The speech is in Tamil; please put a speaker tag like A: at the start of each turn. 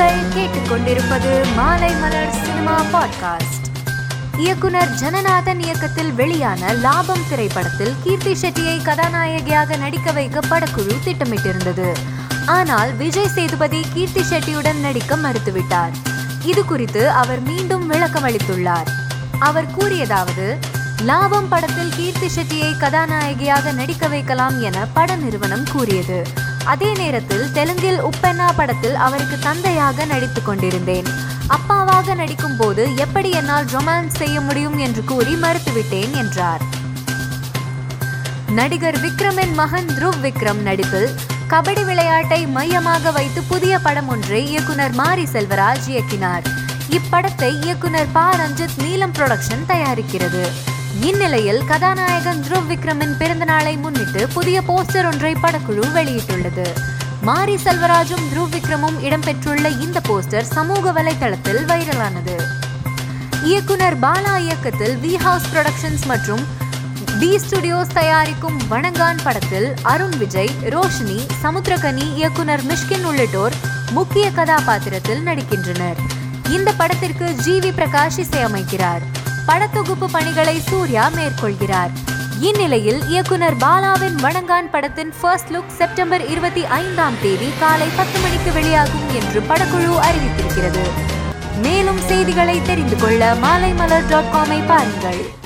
A: நீங்கள் கேட்டுக்கொண்டிருப்பது மாலை மலர் சினிமா பாட்காஸ்ட். இயக்குனர் ஜனநாதன் இயக்கத்தில் வெளியான லாபம் திரைப்படத்தில் கீர்த்தி ஷெட்டியை கதாநாயகியாக நடிக்க வைக்க படக்குழு திட்டமிட்டிருந்தது. ஆனால் விஜய் சேதுபதி கீர்த்தி ஷெட்டியுடன் நடிக்க மறுத்துவிட்டார். இது குறித்து அவர் மீண்டும் விளக்கம் அளித்துள்ளார். அவர் கூறியதாவது லாபம் படத்தில் கீர்த்தி ஷெட்டியை கதாநாயகியாக நடிக்க வைக்கலாம் என பட நிறுவனம் கூறியது. அதே நேரத்தில் தெலுங்கில் உப்பென்னா படத்தில் அவருக்கு தந்தையாக நடித்துக் கொண்டிருந்தேன். அப்பாவாக நடிக்கும் போது எப்படி என்னால் ரொமான்ஸ் செய்ய முடியும் என்று கூறி மறுத்துவிட்டேன் என்றார். நடிகர் விக்ரமின் மகன் த்ருவ் விக்ரம் நடிப்பில் கபடி விளையாட்டை மையமாக வைத்து புதிய படம் ஒன்றை இயக்குனர் மாரி செல்வராஜ் இயக்கினார். இப்படத்தை இயக்குனர் ப. ரஞ்சித் நீலம் புரொடக்ஷன் தயாரிக்கிறது. இந்நிலையில் கதாநாயகன் த்ருவ் விக்ரமின் பிறந்த நாளை முன்னிட்டு புதிய போஸ்டர் ஒன்றை படக்குழு வெளியிட்டுள்ளது. மாரி செல்வராஜும் த்ருவ் விக்ரமும் இடம்பெற்றுள்ள இந்த போஸ்டர் சமூக வலைதளத்தில் வைரலானது. இயக்குனர் பாலா இயக்கத்தில் வி ஹவுஸ் ப்ரொடக்ஷன்ஸ் மற்றும் பி ஸ்டுடியோஸ் தயாரிக்கும் வணங்கான் படத்தில் அருண் விஜய் ரோஷினி சமுத்திரகனி இயக்குனர் மிஷ்கின் உள்ளிட்டோர் முக்கிய கதாபாத்திரத்தில் நடிக்கின்றனர். இந்த படத்திற்கு ஜி வி பிரகாஷ் இசையமைக்கிறார். படத்தொகுப்பு பணிகளை சூர்யா மேற்கொள்கிறார். இந்நிலையில் இயக்குனர் பாலாவின் வணங்கான் படத்தின் ஃபர்ஸ்ட் லுக் செப்டம்பர் இருபத்தி ஐந்தாம் தேதி காலை பத்து மணிக்கு வெளியாகும் என்று படக்குழு அறிவித்திருக்கிறது. மேலும் செய்திகளை தெரிந்து கொள்ள மாலைமலர் டாட் காமை பாருங்கள்.